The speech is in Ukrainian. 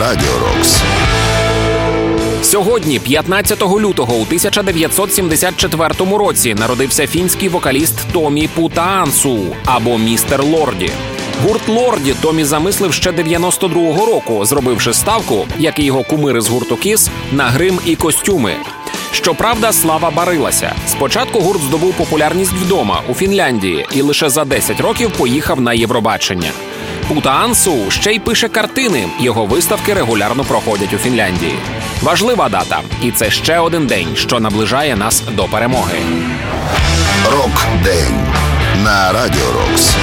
Радіо Рокс. Сьогодні, 15 лютого, у 1974 році, народився фінський вокаліст Томі Путаансу або містер Лорді. Гурт Лорді Томі замислив ще 92-го року, зробивши ставку, як і його кумири з гурту Кіс, на грим і костюми. Щоправда, слава барилася. Спочатку гурт здобув популярність вдома у Фінляндії і лише за 10 років поїхав на Євробачення. Пута Ансу ще й пише картини. Його виставки регулярно проходять у Фінляндії. Важлива дата, і це ще один день, що наближає нас до перемоги. Рок-день на Радіо Рокс.